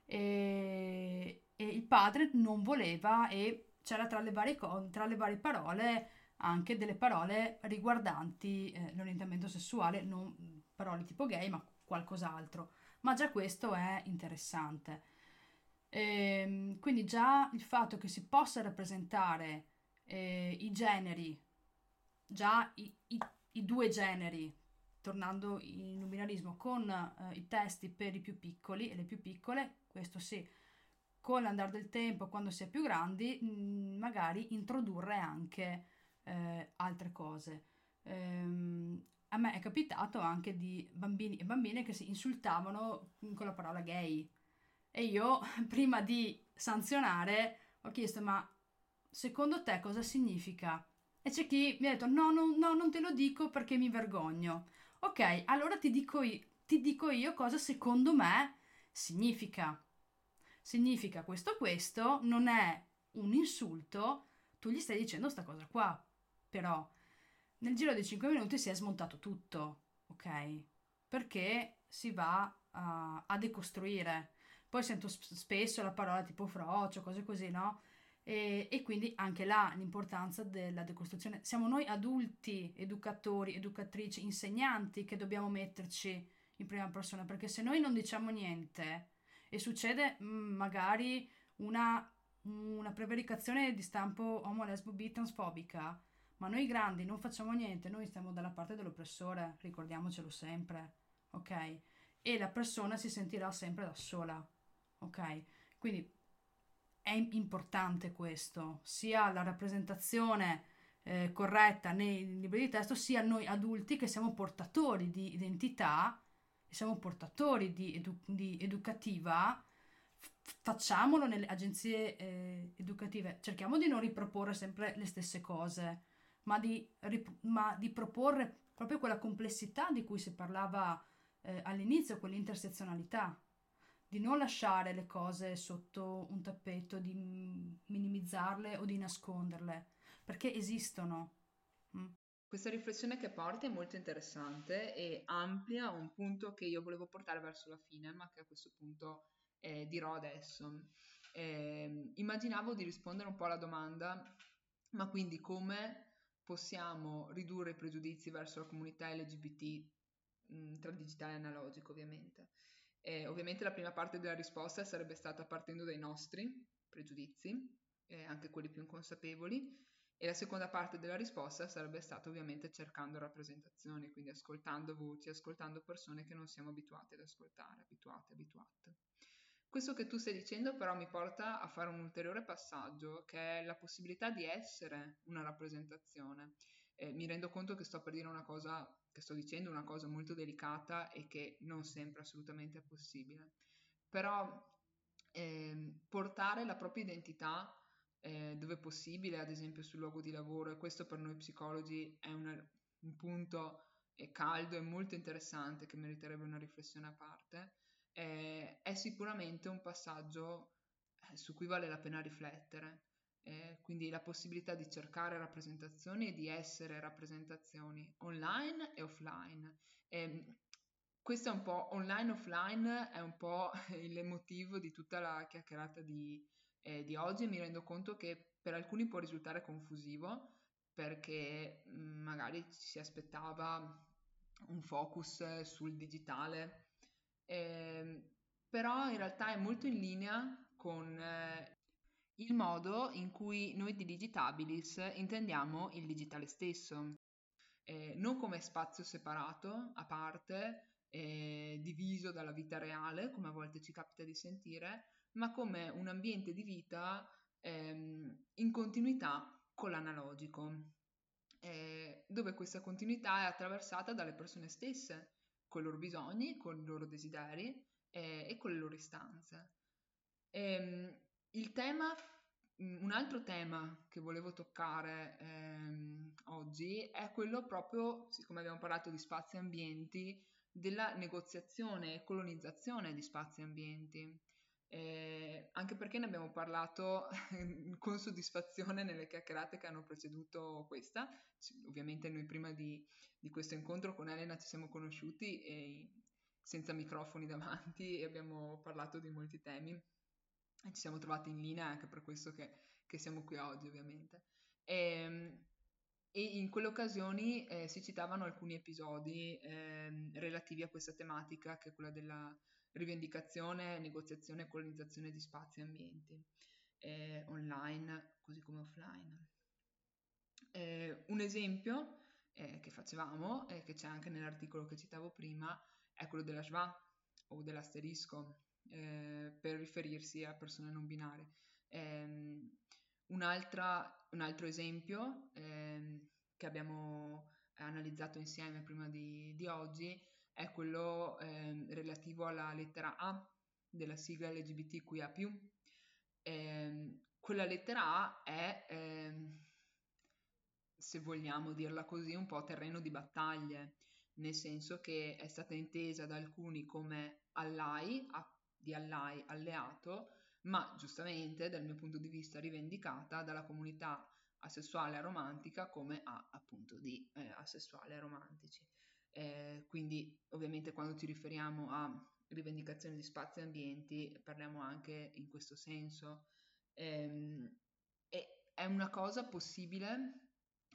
e, e, il padre non voleva e c'era tra le varie, tra le varie parole anche delle parole riguardanti eh, l'orientamento sessuale, non parole tipo gay, ma qualcos'altro. Ma già questo è interessante. E, ehm, quindi già il fatto che si possa rappresentare eh, i generi, già i, i, i due generi tornando in binarismo, con eh, i testi per i più piccoli e le più piccole, questo sì, con l'andare del tempo, quando si è più grandi, mh, mm, magari introdurre anche eh, altre cose. Ehm, a me è capitato anche di bambini e bambine che si insultavano con la parola gay e io *laughs* prima di sanzionare ho chiesto ma secondo te cosa significa? E c'è chi mi ha detto no, no, no, non te lo dico perché mi vergogno. Ok, allora ti dico io, ti dico io cosa secondo me significa. significa questo questo, non è un insulto, tu gli stai dicendo sta cosa qua. Però nel giro di 5 minuti si è smontato tutto, ok? Perché si va a, a decostruire. Poi sento sp- spesso la parola tipo frocio, cose così, no? E, e, quindi anche là l'importanza della decostruzione. Siamo noi adulti, educatori, educatrici, insegnanti che dobbiamo metterci in prima persona, perché se noi non diciamo niente e succede mm, magari una, una prevaricazione di stampo homo, lesbo, bi, transfobica, ma noi grandi non facciamo niente, noi stiamo dalla parte dell'oppressore, ricordiamocelo sempre, ok? E la persona si sentirà sempre da sola, ok? Quindi è importante questo, sia la rappresentazione eh, corretta nei libri di testo, sia noi adulti che siamo portatori di identità, siamo portatori di, edu- di educativa, facciamolo nelle agenzie eh, educative, cerchiamo di non riproporre sempre le stesse cose, ma di, ma di proporre proprio quella complessità di cui si parlava eh, all'inizio, quell'intersezionalità di non lasciare le cose sotto un tappeto, di minimizzarle o di nasconderle, perché esistono. Mm. Questa riflessione che porti è molto interessante e amplia un punto che io volevo portare verso la fine, ma che a questo punto eh, dirò adesso. Eh, immaginavo di rispondere un po' alla domanda, ma quindi come possiamo ridurre i pregiudizi verso la comunità LGBT mh, mm, tra digitale e analogico, ovviamente. Eh, ovviamente la prima parte della risposta sarebbe stata partendo dai nostri pregiudizi, eh, anche quelli più inconsapevoli, e la seconda parte della risposta sarebbe stata ovviamente cercando rappresentazioni, quindi ascoltando voci, ascoltando persone che non siamo abituati ad ascoltare, abituate, abituate. Questo che tu stai dicendo però mi porta a fare un ulteriore passaggio, che è la possibilità di essere una rappresentazione. Eh, mi rendo conto che sto per dire una cosa che sto dicendo una cosa molto delicata e che non sempre assolutamente è possibile. Però eh, portare la propria identità eh, dove possibile, ad esempio sul luogo di lavoro, e questo per noi psicologi è una, un punto caldo e molto interessante che meriterebbe una riflessione a parte, eh, è sicuramente un passaggio eh, su cui vale la pena riflettere eh, quindi la possibilità di cercare rappresentazioni e di essere rappresentazioni online e offline. Eh, questo è un po' online e offline, è un po' *laughs* il motivo di tutta la chiacchierata di, eh, di oggi. Mi rendo conto che per alcuni può risultare confusivo perché mm, magari ci si aspettava un focus sul digitale, eh, però in realtà è molto in linea con eh, il modo in cui noi di Digitabilis intendiamo il digitale stesso, eh, non come spazio separato, a parte, eh, diviso dalla vita reale, come a volte ci capita di sentire, ma come un ambiente di vita ehm, in continuità con l'analogico, eh, dove questa continuità è attraversata dalle persone stesse, con i loro bisogni, con i loro desideri eh, e con le loro istanze. Ehm, il tema, un altro tema che volevo toccare ehm, oggi è quello proprio, siccome abbiamo parlato di spazi e ambienti, della negoziazione e colonizzazione di spazi e ambienti. Eh, anche perché ne abbiamo parlato *laughs* con soddisfazione nelle chiacchierate che hanno preceduto questa. Ovviamente noi prima di, di questo incontro con Elena ci siamo conosciuti e, senza microfoni davanti e abbiamo parlato di molti temi e ci siamo trovati in linea anche per questo che, che siamo qui oggi ovviamente. E, ehm, e in quelle occasioni eh, si citavano alcuni episodi eh, relativi a questa tematica che è quella della rivendicazione, negoziazione e colonizzazione di spazi e ambienti eh, online così come offline. Eh, un esempio eh, che facevamo, e che c'è anche nell'articolo che citavo prima, è quello della schwa o dell'asterisco, eh, per riferirsi a persone non binarie. Eh, un altro esempio eh, che abbiamo analizzato insieme prima di, di oggi è quello ehm, relativo alla lettera A della sigla LGBTQIA+. Ehm, quella lettera A è, ehm, se vogliamo dirla così, un po' terreno di battaglie, nel senso che è stata intesa da alcuni come ally, di ally, alleato, ma giustamente dal mio punto di vista rivendicata dalla comunità asessuale aromantica come a appunto di eh, asessuali aromantici. Eh, quindi ovviamente quando ci riferiamo a rivendicazione di spazi e ambienti parliamo anche in questo senso. Eh, è una cosa possibile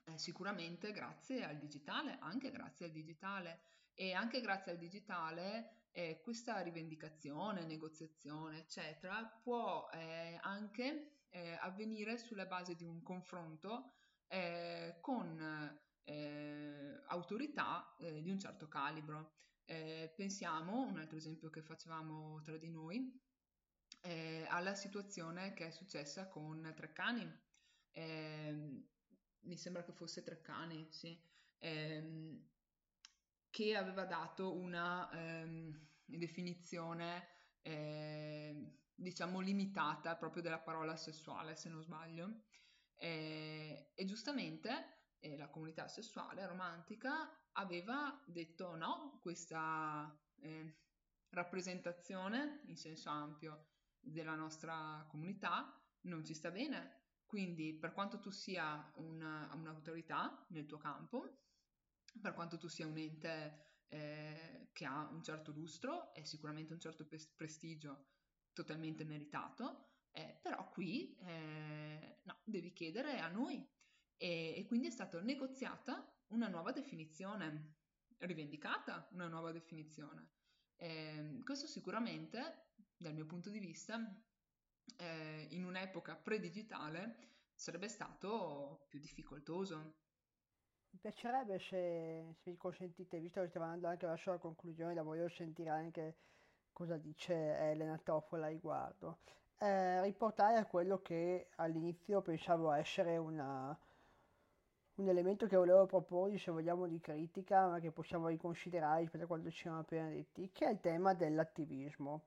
eh, sicuramente grazie al digitale, anche grazie al digitale e anche grazie al digitale eh, questa rivendicazione, negoziazione, eccetera, può eh, anche eh, avvenire sulla base di un confronto eh, con eh, autorità di un certo calibro. pensiamo, un altro esempio che facevamo tra di noi, alla situazione che è successa con Treccani, eh, mi sembra che fosse Treccani, sì, ehm, che aveva dato una ehm, definizione, eh, diciamo, limitata proprio della parola sessuale, se non sbaglio. Eh, e giustamente eh, la comunità sessuale romantica aveva detto no, questa eh, rappresentazione in senso ampio della nostra comunità non ci sta bene, quindi per quanto tu sia una, un'autorità nel tuo campo, per quanto tu sia un ente eh, che ha un certo lustro e sicuramente un certo prestigio totalmente meritato, eh, però qui eh, no, devi chiedere a noi. E, e quindi è stata negoziata una nuova definizione, rivendicata una nuova definizione. Eh, questo sicuramente, dal mio punto di vista, eh, in un'epoca pre-digitale sarebbe stato più difficoltoso. Mi piacerebbe se, se mi consentite, visto che stiamo andando anche verso la conclusione, la voglio sentire anche cosa dice Elena Tofola a riguardo. Eh, riportare a quello che all'inizio pensavo essere una, un elemento che volevo proporre, se vogliamo, di critica, ma che possiamo riconsiderare rispetto a quanto ci siamo appena detti, che è il tema dell'attivismo.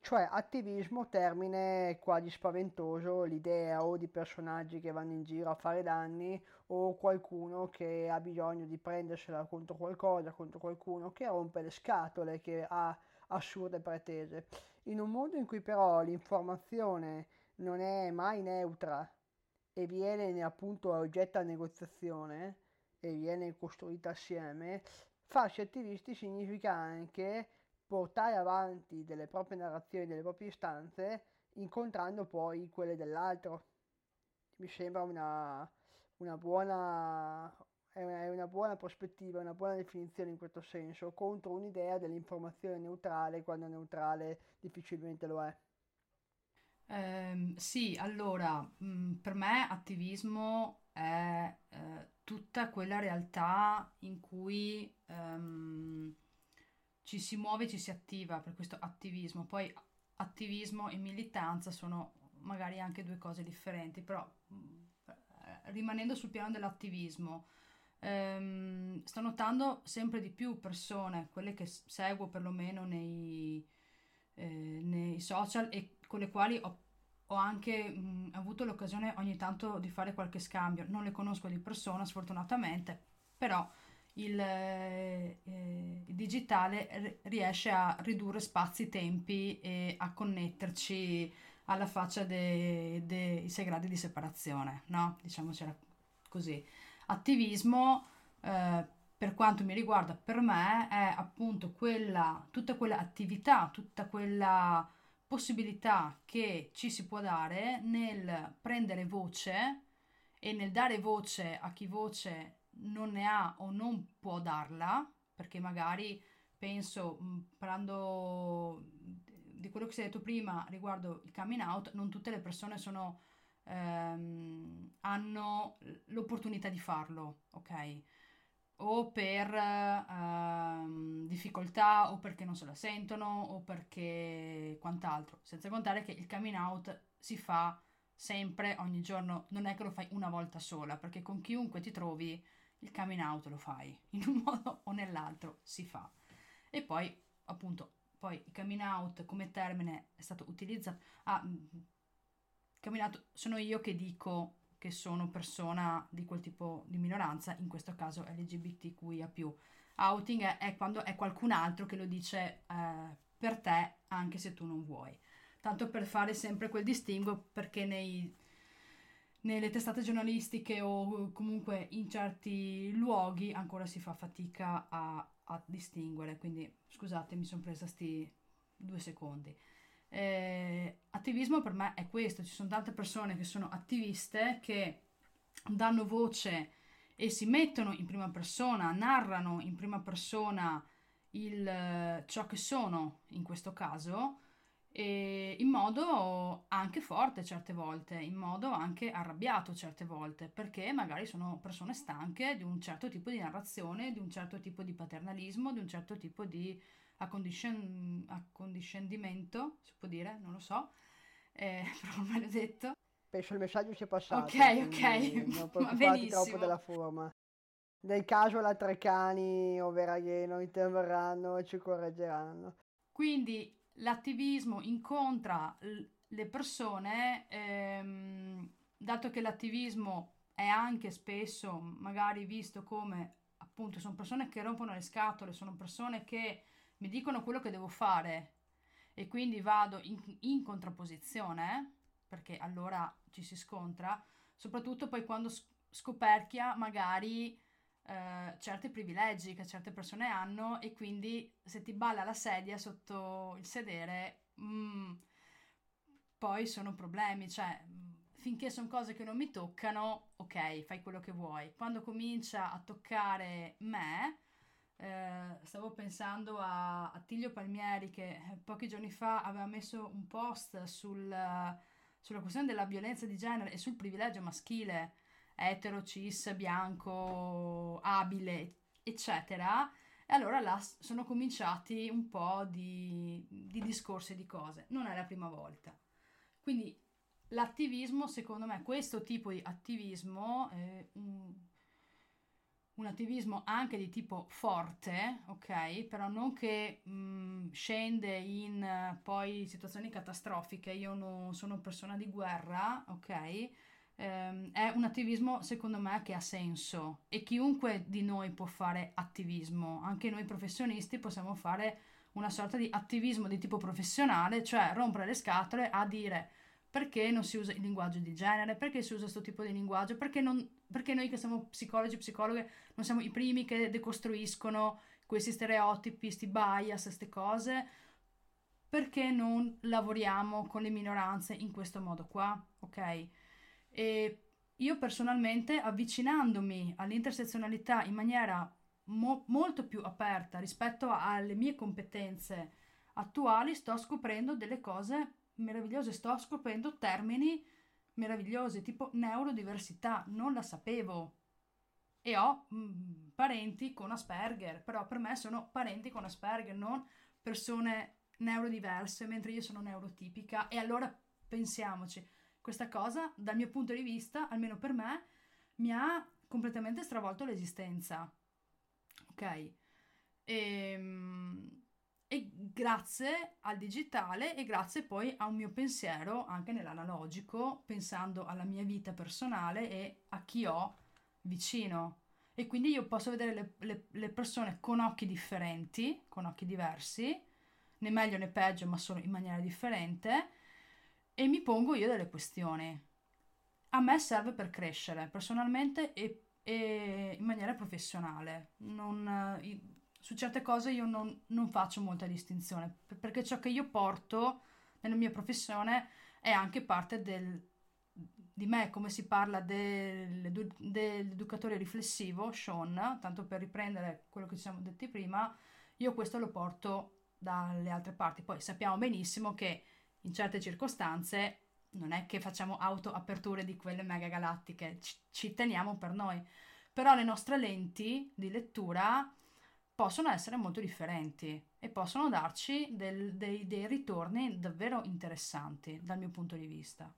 Cioè, attivismo, termine quasi spaventoso, l'idea o di personaggi che vanno in giro a fare danni o qualcuno che ha bisogno di prendersela contro qualcosa, contro qualcuno che rompe le scatole, che ha assurde pretese. In un mondo in cui però l'informazione non è mai neutra e viene appunto oggetto a negoziazione e viene costruita assieme, farsi attivisti significa anche portare avanti delle proprie narrazioni, delle proprie istanze, incontrando poi quelle dell'altro. Mi sembra una, una buona, è una, è una buona prospettiva, una buona definizione in questo senso, contro un'idea dell'informazione neutrale, quando neutrale difficilmente lo è. Ehm, sì, allora, mh, mm, per me attivismo è eh, tutta quella realtà in cui ehm, ci si muove, ci si attiva per questo attivismo. Poi attivismo e militanza sono magari anche due cose differenti, però eh, rimanendo sul piano dell'attivismo, ehm, sto notando sempre di più persone, quelle che seguo perlomeno nei, eh, nei social e con le quali ho, ho anche mh, avuto l'occasione ogni tanto di fare qualche scambio. Non le conosco di persona, sfortunatamente, però il, eh, digitale riesce a ridurre spazi, tempi e a connetterci alla faccia dei, dei sei gradi di separazione, no? Diciamocela così. Attivismo, eh, per quanto mi riguarda, per me è appunto quella, tutta quella attività, tutta quella possibilità che ci si può dare nel prendere voce e nel dare voce a chi voce non ne ha o non può darla, perché magari penso, mm, parlando di quello che si è detto prima riguardo il coming out, non tutte le persone sono, ehm, hanno l'opportunità di farlo, ok? O per ehm, difficoltà, o perché non se la sentono, o perché quant'altro. Senza contare che il coming out si fa sempre, ogni giorno, non è che lo fai una volta sola, perché con chiunque ti trovi il coming out lo fai, *laughs* in un modo o nell'altro si fa. E poi, appunto, poi il coming out come termine è stato utilizzato... Ah, mm, coming out sono io che dico che sono persona di quel tipo di minoranza, in questo caso LGBTQIA+. Outing è, quando è qualcun altro che lo dice eh, per te anche se tu non vuoi. tanto per fare sempre quel distinguo perché nei, nelle testate giornalistiche o comunque in certi luoghi ancora si fa fatica a, a distinguere, quindi scusate mi sono presa sti due secondi. Eh, attivismo per me è questo, ci sono tante persone che sono attiviste che danno voce e si mettono in prima persona, narrano in prima persona il, ciò che sono in questo caso in modo anche forte certe volte, in modo anche arrabbiato certe volte, perché magari sono persone stanche di un certo tipo di narrazione, di un certo tipo di paternalismo, di un certo tipo di accondiscen- accondiscendimento, si può dire, non lo so, eh, *laughs* però me l'ho detto. Penso il messaggio sia passato. Ok, ok, non *laughs* preoccupati troppo della forma. Nel caso la Trecani o Veragheno interverranno e ci correggeranno. Quindi l'attivismo incontra le persone, ehm, dato che l'attivismo è anche spesso magari visto come appunto sono persone che rompono le scatole, sono persone che mi dicono quello che devo fare e quindi vado in, in contrapposizione, perché allora ci si scontra, soprattutto poi quando scoperchia magari eh, certi privilegi che certe persone hanno e quindi se ti balla la sedia sotto il sedere, mm, poi sono problemi, cioè finché sono cose che non mi toccano, ok, fai quello che vuoi. Quando comincia a toccare me, eh, stavo pensando a, a Tiglio Palmieri che pochi giorni fa aveva messo un post sul, sulla questione della violenza di genere e sul privilegio maschile etero, cis, bianco, abile, eccetera. E allora là sono cominciati un po' di, di discorsi di cose. Non è la prima volta. Quindi l'attivismo, secondo me, questo tipo di attivismo, un, un attivismo anche di tipo forte, ok? Però non che mh, scende in poi situazioni catastrofiche. Io non sono persona di guerra, ok? ehm, è un attivismo secondo me che ha senso e chiunque di noi può fare attivismo, anche noi professionisti possiamo fare una sorta di attivismo di tipo professionale, cioè rompere le scatole a dire perché non si usa il linguaggio di genere, perché si usa questo tipo di linguaggio, perché, non, perché noi che siamo psicologi e psicologhe non siamo i primi che decostruiscono questi stereotipi, questi bias, queste cose, perché non lavoriamo con le minoranze in questo modo qua, ok? E io personalmente, avvicinandomi all'intersezionalità in maniera mo- molto più aperta rispetto alle mie competenze attuali, sto scoprendo delle cose meravigliose, sto scoprendo termini meravigliosi, tipo neurodiversità, non la sapevo. E ho mh, mm, parenti con Asperger, però per me sono parenti con Asperger, non persone neurodiverse, mentre io sono neurotipica. E allora pensiamoci, questa cosa, dal mio punto di vista, almeno per me, mi ha completamente stravolto l'esistenza. Ok? Ehm, e grazie al digitale e grazie poi a un mio pensiero anche nell'analogico, pensando alla mia vita personale e a chi ho vicino. E quindi io posso vedere le, le, le persone con occhi differenti, con occhi diversi, né meglio né peggio, ma solo in maniera differente e mi pongo io delle questioni. A me serve per crescere personalmente e, e in maniera professionale. Non, su certe cose io non, non faccio molta distinzione perché ciò che io porto nella mia professione è anche parte del, di me, come si parla del, dell'educatore riflessivo, Sean, tanto per riprendere quello che ci siamo detti prima, io questo lo porto dalle altre parti. Poi sappiamo benissimo che in certe circostanze non è che facciamo auto-aperture di quelle mega galattiche, ci, ci teniamo per noi. Però le nostre lenti di lettura possono essere molto differenti e possono darci del, dei, dei ritorni davvero interessanti dal mio punto di vista.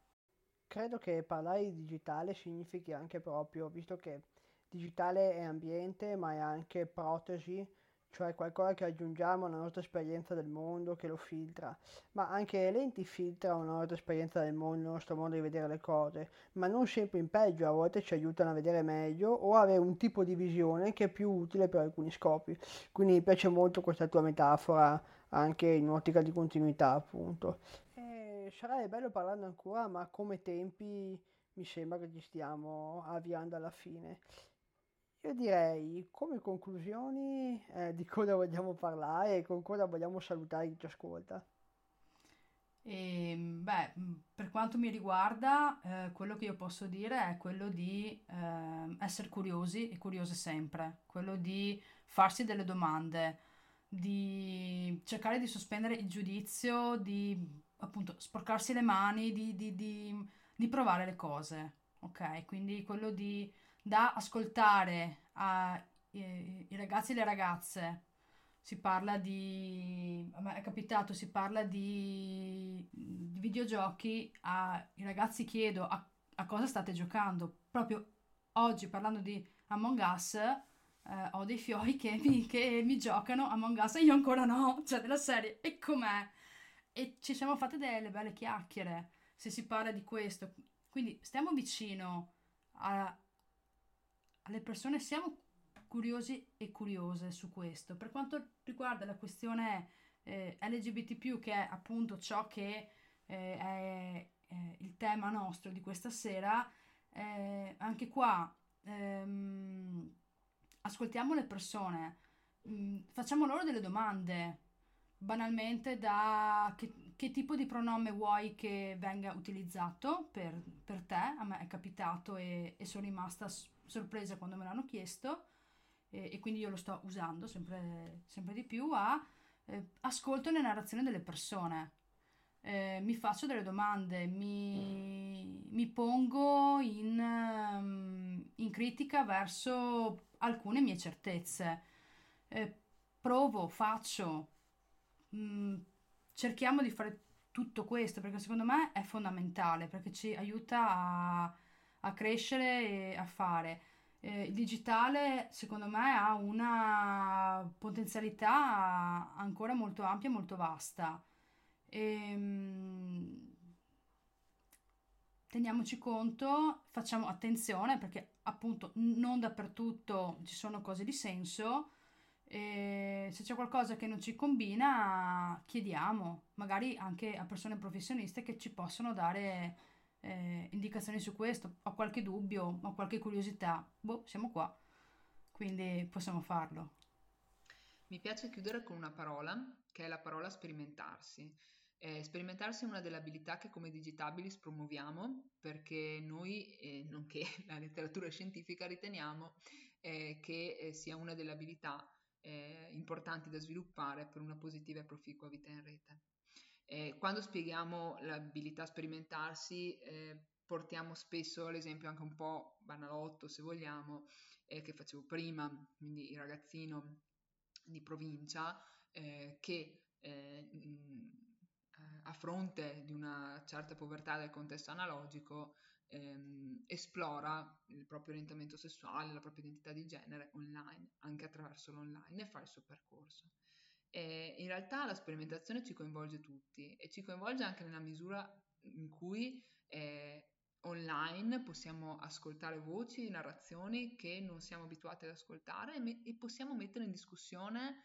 Credo che parlare di digitale significhi anche proprio, visto che digitale è ambiente, ma è anche protesi cioè qualcosa che aggiungiamo alla nostra esperienza del mondo, che lo filtra, ma anche le lenti filtrano la nostra esperienza del mondo, il nostro modo di vedere le cose, ma non sempre in peggio, a volte ci aiutano a vedere meglio o avere un tipo di visione che è più utile per alcuni scopi. Quindi mi piace molto questa tua metafora anche in ottica di continuità, appunto. E sarebbe bello parlarne ancora, ma come tempi mi sembra che ci stiamo avviando alla fine. Io direi, come conclusioni, eh, di cosa vogliamo parlare e con cosa vogliamo salutare chi ci ascolta. E, beh, per quanto mi riguarda, eh, quello che io posso dire è quello di eh, essere curiosi e curiose sempre, quello di farsi delle domande, di cercare di sospendere il giudizio, di appunto sporcarsi le mani, di, di, di, di provare le cose, ok? Quindi quello di da ascoltare ai ragazzi e le ragazze si parla di, è capitato, si parla di, di videogiochi, ai ragazzi chiedo a, a, cosa state giocando. Proprio oggi parlando di Among Us, eh, ho dei fioi che mi, che mi giocano Among Us e io ancora no, cioè della serie, e com'è? E ci siamo fatte delle belle chiacchiere se si parla di questo. Quindi stiamo vicino a, alle persone, siamo curiosi e curiose su questo. Per quanto riguarda la questione eh, LGBT, che è appunto ciò che eh, è eh, il tema nostro di questa sera, eh, anche qua ehm, ascoltiamo le persone, mh, mm, facciamo loro delle domande. Banalmente, da che, che, tipo di pronome vuoi che venga utilizzato per, per te? A me è capitato e, e sono rimasta sorpresa quando me l'hanno chiesto e, e quindi io lo sto usando sempre, sempre di più, a eh, ascolto le narrazioni delle persone. Eh, mi faccio delle domande, mi, mi pongo in, um, in, critica verso alcune mie certezze. Eh, provo, faccio, mh, mm, cerchiamo di fare tutto questo perché secondo me è fondamentale perché ci aiuta a, a crescere e a fare eh, il digitale secondo me ha una potenzialità ancora molto ampia e molto vasta. E, ehm, teniamoci conto, facciamo attenzione perché appunto non dappertutto ci sono cose di senso. E se c'è qualcosa che non ci combina, chiediamo, magari anche a persone professioniste che ci possono dare eh, indicazioni su questo, ho qualche dubbio, ho qualche curiosità, boh, siamo qua, quindi possiamo farlo. Mi piace chiudere con una parola, che è la parola sperimentarsi. Eh, sperimentarsi è una delle abilità che come Digitabilis promuoviamo perché noi, eh, nonché *laughs* la letteratura scientifica, riteniamo eh, che eh, sia una delle abilità eh, importanti da sviluppare per una positiva e proficua vita in rete. Eh, quando spieghiamo l'abilità a sperimentarsi, eh, portiamo spesso l'esempio anche un po' banalotto, se vogliamo, eh, che facevo prima, quindi il ragazzino di provincia eh, che eh, eh, a fronte di una certa povertà del contesto analogico ehm, esplora il proprio orientamento sessuale, la propria identità di genere online, anche attraverso l'online e fa il suo percorso. E in realtà la sperimentazione ci coinvolge tutti e ci coinvolge anche nella misura in cui eh, online possiamo ascoltare voci, narrazioni che non siamo abituati ad ascoltare e, me- e possiamo mettere in discussione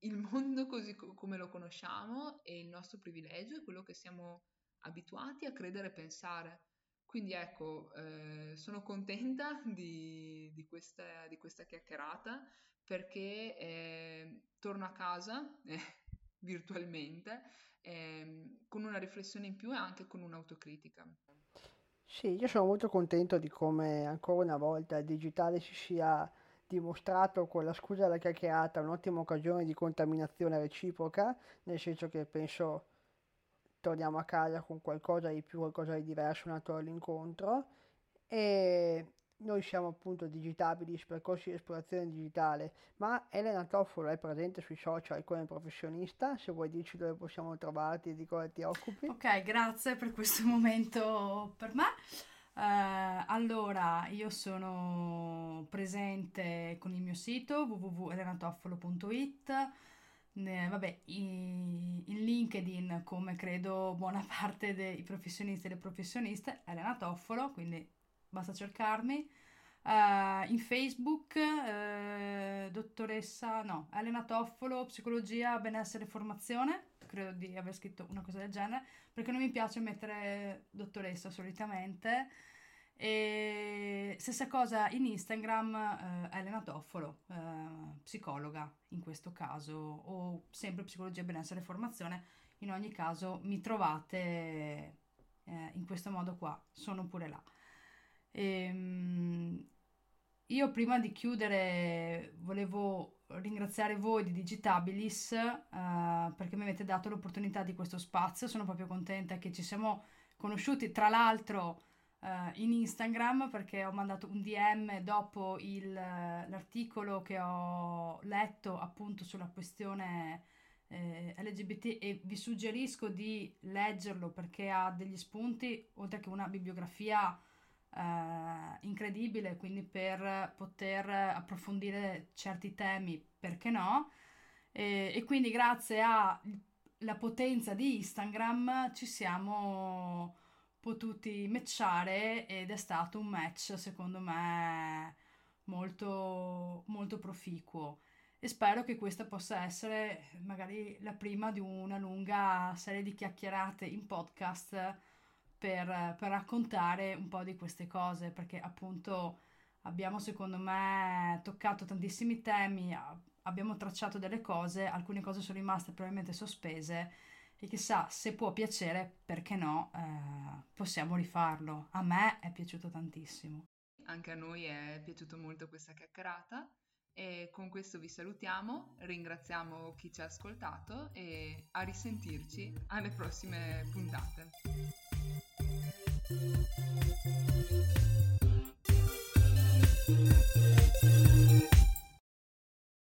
il mondo così co- come lo conosciamo e il nostro privilegio e quello che siamo abituati a credere e pensare. Quindi ecco, eh, sono contenta di, di, questa, di questa chiacchierata perché eh, torno a casa eh, *laughs* virtualmente eh, con una riflessione in più e anche con un'autocritica. Sì, io sono molto contento di come ancora una volta il digitale si sia dimostrato con la scusa della chiacchierata un'ottima occasione di contaminazione reciproca, nel senso che penso torniamo a casa con qualcosa di più, qualcosa di diverso nato all'incontro e noi siamo appunto digitabili, percorsi di esplorazione digitale, ma Elena Toffolo è presente sui social come professionista, se vuoi dirci dove possiamo trovarti e di cosa ti occupi. Ok, grazie per questo momento per me. Uh, allora, io sono presente con il mio sito www.elenatoffolo.it ne, vabbè, in, in, LinkedIn, come credo buona *laughs* parte dei professionisti e le professioniste, Elena Toffolo, quindi basta cercarmi. Uh, in Facebook, uh, dottoressa, no, Elena Toffolo, psicologia, benessere e formazione, credo di aver scritto una cosa del genere, perché non mi piace mettere dottoressa solitamente. E stessa cosa in Instagram, uh, Elena Toffolo, psicologa in questo caso, o sempre psicologia, benessere e formazione. In ogni caso mi trovate in questo modo qua, sono pure là. Ehm, io prima di chiudere volevo ringraziare voi di Digitabilis uh, perché mi avete dato l'opportunità di questo spazio, sono proprio contenta che ci siamo conosciuti tra l'altro uh, in Instagram perché ho mandato un DM dopo il, l'articolo che ho letto appunto sulla questione eh, LGBT e vi suggerisco di leggerlo perché ha degli spunti oltre che una bibliografia eh, incredibile, quindi per poter approfondire certi temi, perché no? E, e quindi grazie alla potenza di Instagram ci siamo potuti matchare ed è stato un match secondo me molto molto proficuo e spero che questa possa essere magari la prima di una lunga serie di chiacchierate in podcast per, per raccontare un po' di queste cose, perché appunto abbiamo secondo me toccato tantissimi temi, abbiamo tracciato delle cose, alcune cose sono rimaste probabilmente sospese e chissà se può piacere, perché no, eh, possiamo rifarlo. A me è piaciuto tantissimo. Anche a noi è piaciuta molto questa chiacchierata e con questo vi salutiamo, ringraziamo chi ci ha ascoltato e a risentirci alle prossime puntate. thank you